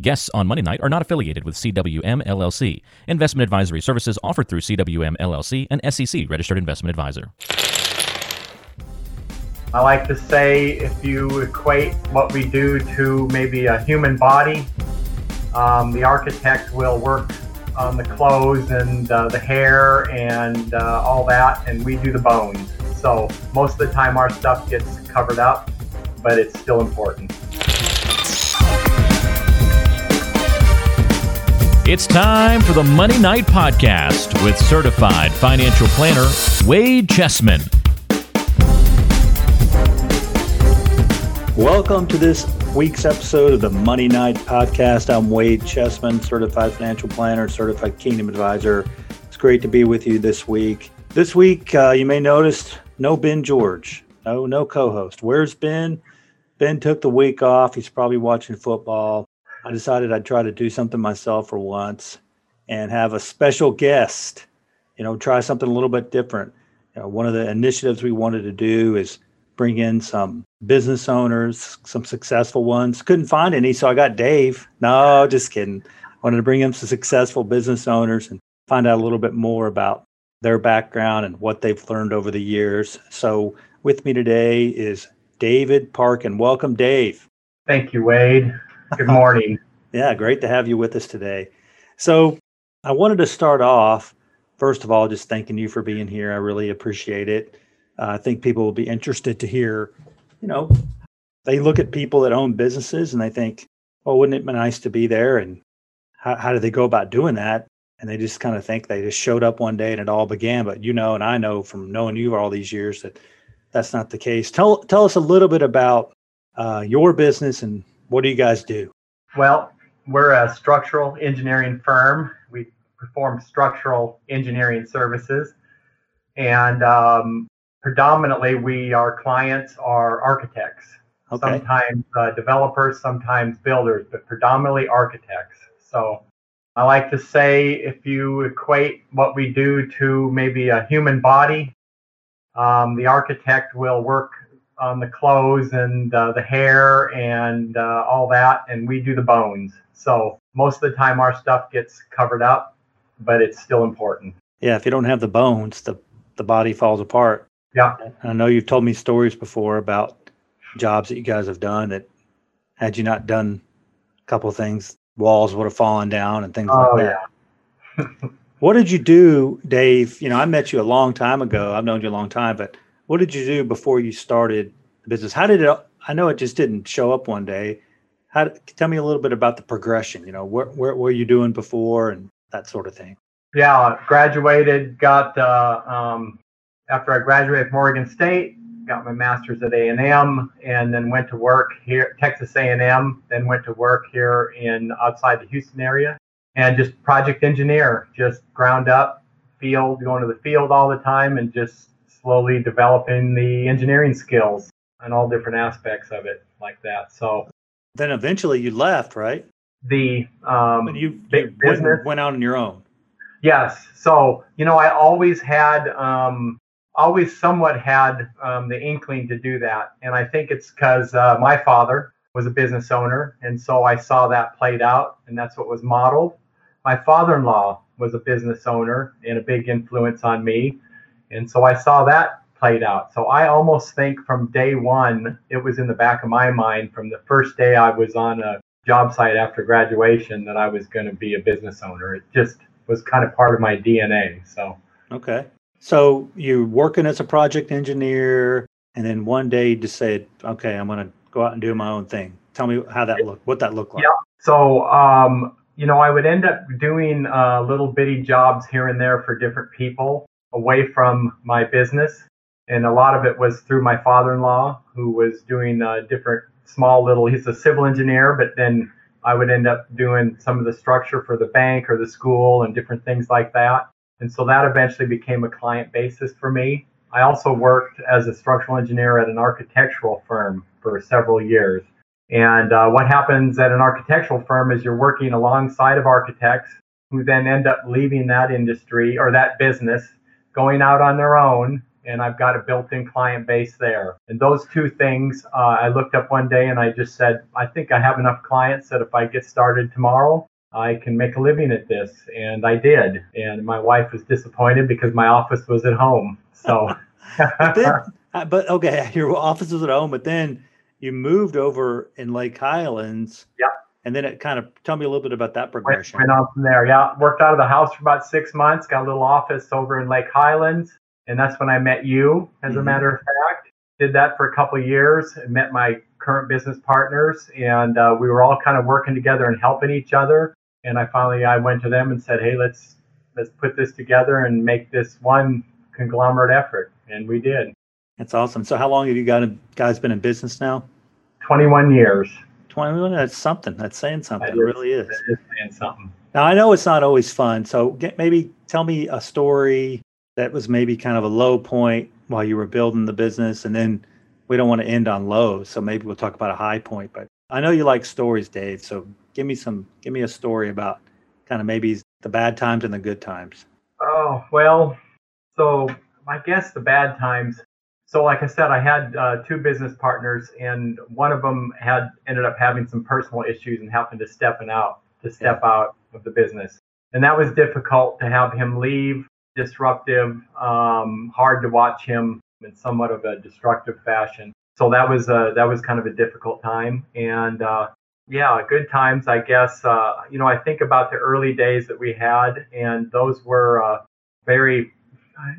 Guests on Money Night are not affiliated with CWM LLC. Investment advisory services offered through CWM LLC, an SEC registered investment advisor. I like to say if you equate what we do to maybe a human body, um, the architect will work on the clothes and uh, the hair and uh, all that, and we do the bones. So most of the time our stuff gets covered up, but it's still important. It's time for the Money Night Podcast with certified financial planner Wade Chessman. Welcome to this week's episode of the Money Night Podcast. I'm Wade Chessman, certified financial planner, certified kingdom advisor. It's great to be with you this week. This week, uh, you may notice no Ben George, no no co-host. Where's Ben? Ben took the week off. He's probably watching football. I decided I'd try to do something myself for once and have a special guest, you know, try something a little bit different. You know, one of the initiatives we wanted to do is bring in some business owners, some successful ones. Couldn't find any, so I got Dave. No, just kidding. Wanted to bring in some successful business owners and find out a little bit more about their background and what they've learned over the years. So with me today is David Parkin. Welcome, Dave. Thank you, Wade. Good morning. yeah, great to have you with us today. So, I wanted to start off, first of all, just thanking you for being here. I really appreciate it. Uh, I think people will be interested to hear, you know, they look at people that own businesses and they think, well, wouldn't it be nice to be there? And how, how do they go about doing that? And they just kind of think they just showed up one day and it all began. But you know, and I know from knowing you all these years that that's not the case. Tell tell us a little bit about uh, your business and what do you guys do? Well, we're a structural engineering firm. We perform structural engineering services, and um, predominantly, we our clients are architects. Okay. Sometimes uh, developers, sometimes builders, but predominantly architects. So I like to say if you equate what we do to maybe a human body, um, the architect will work on the clothes and uh, the hair and uh, all that, and we do the bones. So most of the time, our stuff gets covered up, but it's still important. Yeah, if you don't have the bones, the the body falls apart. Yeah, I know you've told me stories before about jobs that you guys have done that had you not done a couple of things, walls would have fallen down and things oh, like that. Yeah. what did you do, Dave? You know, I met you a long time ago. I've known you a long time, but what did you do before you started the business? How did it? I know it just didn't show up one day. How? Tell me a little bit about the progression. You know, where, where, were you doing before and that sort of thing? Yeah, graduated. Got uh, um, after I graduated from Oregon State, got my master's at A and M, and then went to work here, Texas A and M. Then went to work here in outside the Houston area, and just project engineer, just ground up field, going to the field all the time, and just slowly developing the engineering skills and all different aspects of it like that. So then eventually you left, right? The um, you, you went, went, out on your own. Yes. So you know, I always had, um, always somewhat had um, the inkling to do that, and I think it's because uh, my father was a business owner, and so I saw that played out, and that's what was modeled. My father-in-law was a business owner and a big influence on me. And so I saw that played out. So I almost think from day one, it was in the back of my mind from the first day I was on a job site after graduation that I was going to be a business owner. It just was kind of part of my DNA. So, okay. So you're working as a project engineer, and then one day you decided, okay, I'm going to go out and do my own thing. Tell me how that looked, what that looked like. Yeah. So, um, you know, I would end up doing uh, little bitty jobs here and there for different people away from my business. And a lot of it was through my father in law, who was doing uh, different small little, he's a civil engineer, but then I would end up doing some of the structure for the bank or the school and different things like that. And so that eventually became a client basis for me. I also worked as a structural engineer at an architectural firm for several years. And uh, what happens at an architectural firm is you're working alongside of architects who then end up leaving that industry or that business, going out on their own. And I've got a built in client base there. And those two things, uh, I looked up one day and I just said, I think I have enough clients that if I get started tomorrow, I can make a living at this. And I did. And my wife was disappointed because my office was at home. So, but, then, uh, but okay, your office was at home, but then you moved over in Lake Highlands. Yeah. And then it kind of tell me a little bit about that progression. Went, went on from there. Yeah. Worked out of the house for about six months, got a little office over in Lake Highlands. And that's when I met you, as mm-hmm. a matter of fact. Did that for a couple of years and met my current business partners. And uh, we were all kind of working together and helping each other. And I finally I went to them and said, hey, let's let's put this together and make this one conglomerate effort. And we did. That's awesome. So how long have you guys been in business now? 21 years. 21, that's something. That's saying something. It really is. It is saying something. Now, I know it's not always fun. So get, maybe tell me a story that was maybe kind of a low point while you were building the business. And then we don't want to end on low. So maybe we'll talk about a high point. But I know you like stories, Dave. So give me some, give me a story about kind of maybe the bad times and the good times. Oh, well, so I guess the bad times so like I said, I had uh, two business partners, and one of them had ended up having some personal issues and having to stepping out to step yeah. out of the business, and that was difficult to have him leave, disruptive, um, hard to watch him in somewhat of a destructive fashion. So that was uh, that was kind of a difficult time, and uh, yeah, good times, I guess. Uh, you know, I think about the early days that we had, and those were uh, very,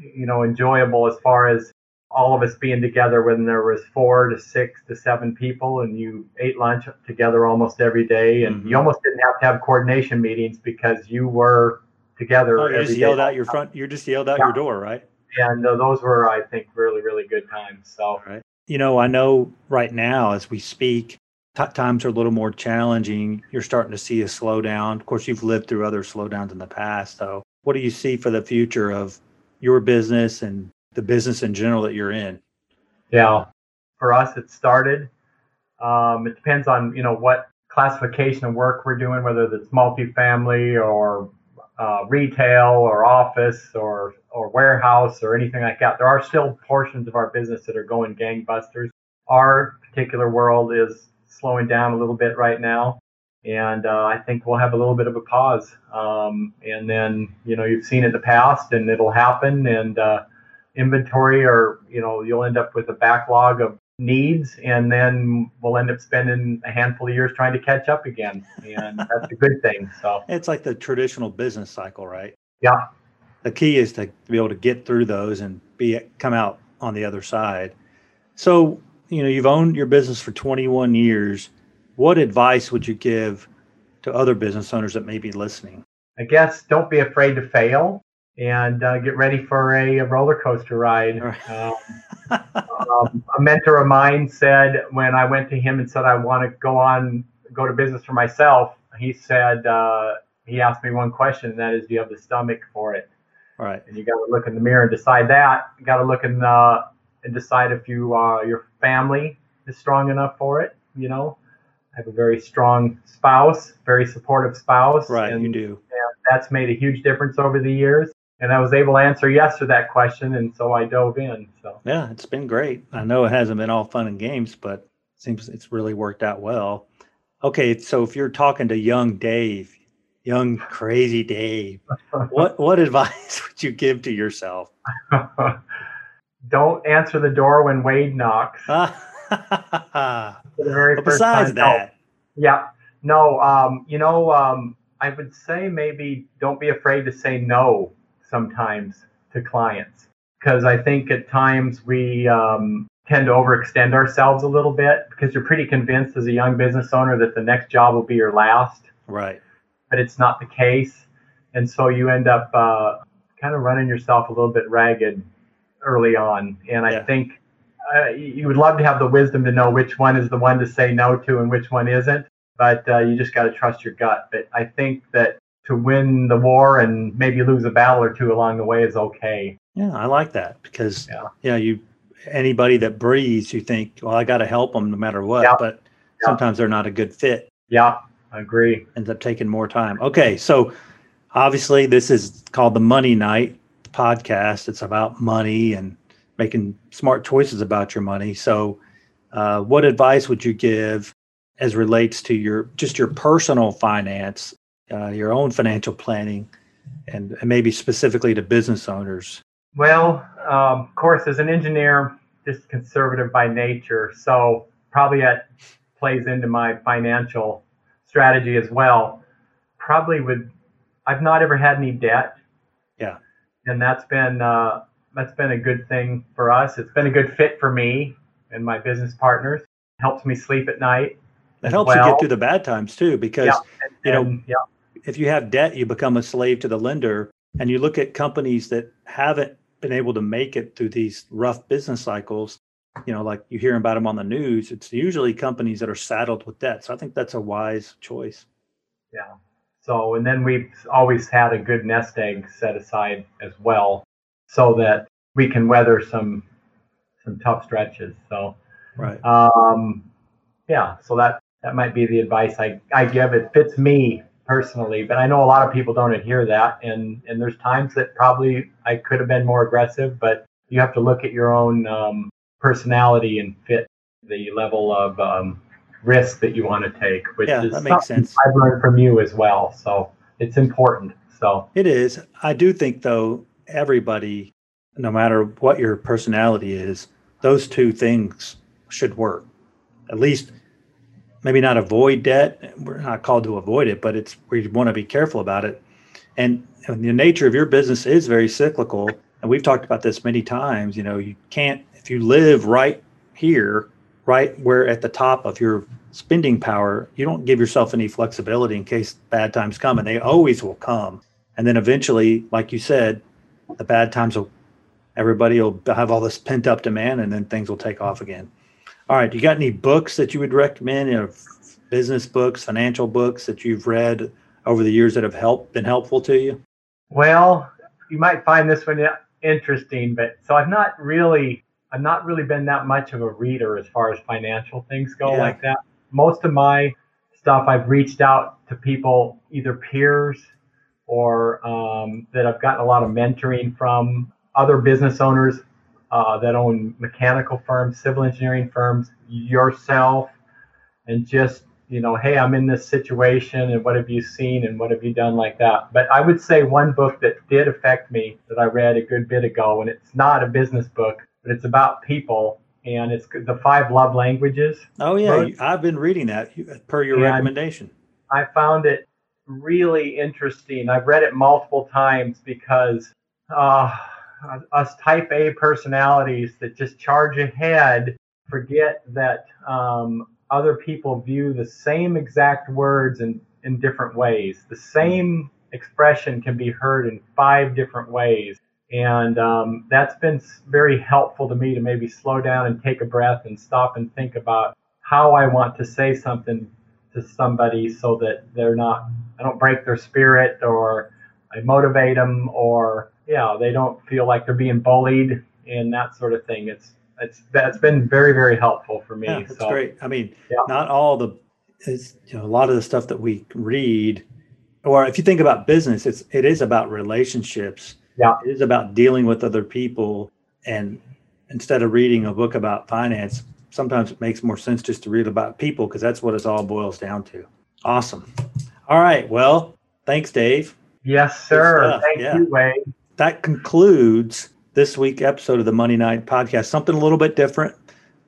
you know, enjoyable as far as all of us being together when there was four to six to seven people and you ate lunch together almost every day. And mm-hmm. you almost didn't have to have coordination meetings because you were together oh, you just yelled out your front you just yelled out yeah. your door right? And uh, those were i think really really good times so. Right. You know i know right now as we speak t- times are a little more challenging. You're starting to see a slowdown. Of course you've lived through other slowdowns in the past so. What do you see for the future of your business and the business in general that you're in? Yeah, for us, it started. Um, it depends on you know what classification of work we're doing, whether it's multifamily or uh, retail or office or or warehouse or anything like that. There are still portions of our business that are going gangbusters. Our particular world is slowing down a little bit right now, and uh, I think we'll have a little bit of a pause. Um, and then you know you've seen it in the past, and it'll happen, and uh, inventory or you know you'll end up with a backlog of needs and then we'll end up spending a handful of years trying to catch up again. And that's a good thing so. It's like the traditional business cycle right? Yeah. The key is to be able to get through those and be come out on the other side. So you know you've owned your business for 21 years. What advice would you give to other business owners that may be listening? I guess don't be afraid to fail and uh, get ready for a, a roller coaster ride. Um, um, a mentor of mine said when I went to him and said I want to go on, go to business for myself. He said uh, he asked me one question, and that is, do you have the stomach for it? Right. And you got to look in the mirror and decide that. You got to look in the and decide if you uh, your family is strong enough for it. You know, I have a very strong spouse, very supportive spouse. Right, and, you do. And that's made a huge difference over the years and I was able to answer yes to that question, and so I dove in. So yeah, it's been great. I know it hasn't been all fun and games, but it seems it's really worked out well. Okay, so if you're talking to young Dave, young crazy Dave, what what advice would you give to yourself? Don't answer the door when Wade knocks. besides that, no. yeah, no, um, you know, um, I would say maybe don't be afraid to say no sometimes to clients because I think at times we um, tend to overextend ourselves a little bit because you're pretty convinced as a young business owner that the next job will be your last. Right. But it's not the case. And so you end up uh, kind of running yourself a little bit ragged early on. And I think uh, you would love to have the wisdom to know which one is the one to say no to and which one isn't. But uh, you just got to trust your gut. But I think that to win the war and maybe lose a battle or two along the way is okay. Yeah, I like that because yeah, yeah you anybody that breathes, you think, well, I got to help them no matter what, yeah. but yeah. sometimes they're not a good fit. Yeah, I agree. Ends up taking more time. Okay, so obviously this is called the Money Night podcast. It's about money and making smart choices about your money. So, uh, what advice would you give as relates to your just your personal finance, uh, your own financial planning, and, and, maybe specifically to business owners? Well, um, of course, as an engineer, just conservative by nature, so probably that plays into my financial strategy as well. Probably would I've not ever had any debt. Yeah, and that's been uh, that's been a good thing for us. It's been a good fit for me and my business partners. It helps me sleep at night. It helps well. you get through the bad times too, because yeah. and, you know, and, yeah. If you have debt, you become a slave to the lender. And you look at companies that haven't been able to make it through these rough business cycles. You know, like you hear about them on the news. It's usually companies that are saddled with debt. So I think that's a wise choice. Yeah. So, and then we've always had a good nest egg set aside as well so that we can weather some some tough stretches. So, right. Um, yeah. So that that might be the advice I, I give. It fits me personally, but I know a lot of people don't adhere that, and and there's times that probably I could have been more aggressive, but you have to look at your own um, personality and fit the level of um, risk that you want to take, which yeah, is that makes sense. I've learned from you as well. So it's important. So it is. I do think though everybody, no matter what your personality is, those two things should work. At least, maybe not avoid debt. We're not called to avoid it, but it's we want to be careful about it. And, and the nature of your business is very cyclical. And we've talked about this many times. You know, you can't if you live right here, right where at the top of your spending power, you don't give yourself any flexibility in case bad times come, and they always will come. And then eventually, like you said, the bad times will everybody will have all this pent up demand and then things will take off again all right you got any books that you would recommend you know business books financial books that you've read over the years that have helped been helpful to you well you might find this one interesting but so i've not really i've not really been that much of a reader as far as financial things go yeah. like that most of my stuff i've reached out to people either peers or um, that I've gotten a lot of mentoring from other business owners uh, that own mechanical firms, civil engineering firms, yourself, and just you know, hey, I'm in this situation, and what have you seen, and what have you done like that. But I would say one book that did affect me that I read a good bit ago, and it's not a business book, but it's about people, and it's the Five Love Languages. Oh yeah, book. I've been reading that per your and recommendation. I found it really interesting. I've read it multiple times because uh, us type A personalities that just charge ahead forget that um, other people view the same exact words in, in different ways. The same expression can be heard in five different ways. And um, that's been very helpful to me to maybe slow down and take a breath and stop and think about how I want to say something to somebody so that they're not, I don't break their spirit or I motivate them or, yeah, they don't feel like they're being bullied and that sort of thing. It's, it's, that's been very, very helpful for me. Yeah, that's so, great. I mean, yeah. not all the, is, you know, a lot of the stuff that we read, or if you think about business, it's, it is about relationships. Yeah. It is about dealing with other people. And instead of reading a book about finance, sometimes it makes more sense just to read about people because that's what it all boils down to. Awesome. All right. Well, thanks, Dave. Yes, sir. Thank yeah. you, Wade. That concludes this week episode of the Money Night podcast. Something a little bit different.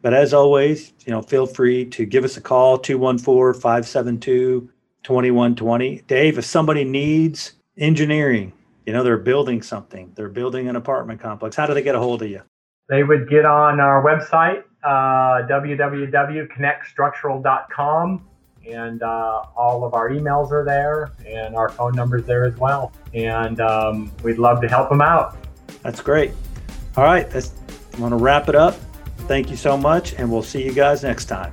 But as always, you know, feel free to give us a call 214-572-2120. Dave, if somebody needs engineering, you know, they're building something, they're building an apartment complex, how do they get a hold of you? They would get on our website, uh, www.connectstructural.com, and uh, all of our emails are there, and our phone numbers there as well. And um, we'd love to help them out. That's great. All right, that's, I'm going to wrap it up. Thank you so much, and we'll see you guys next time.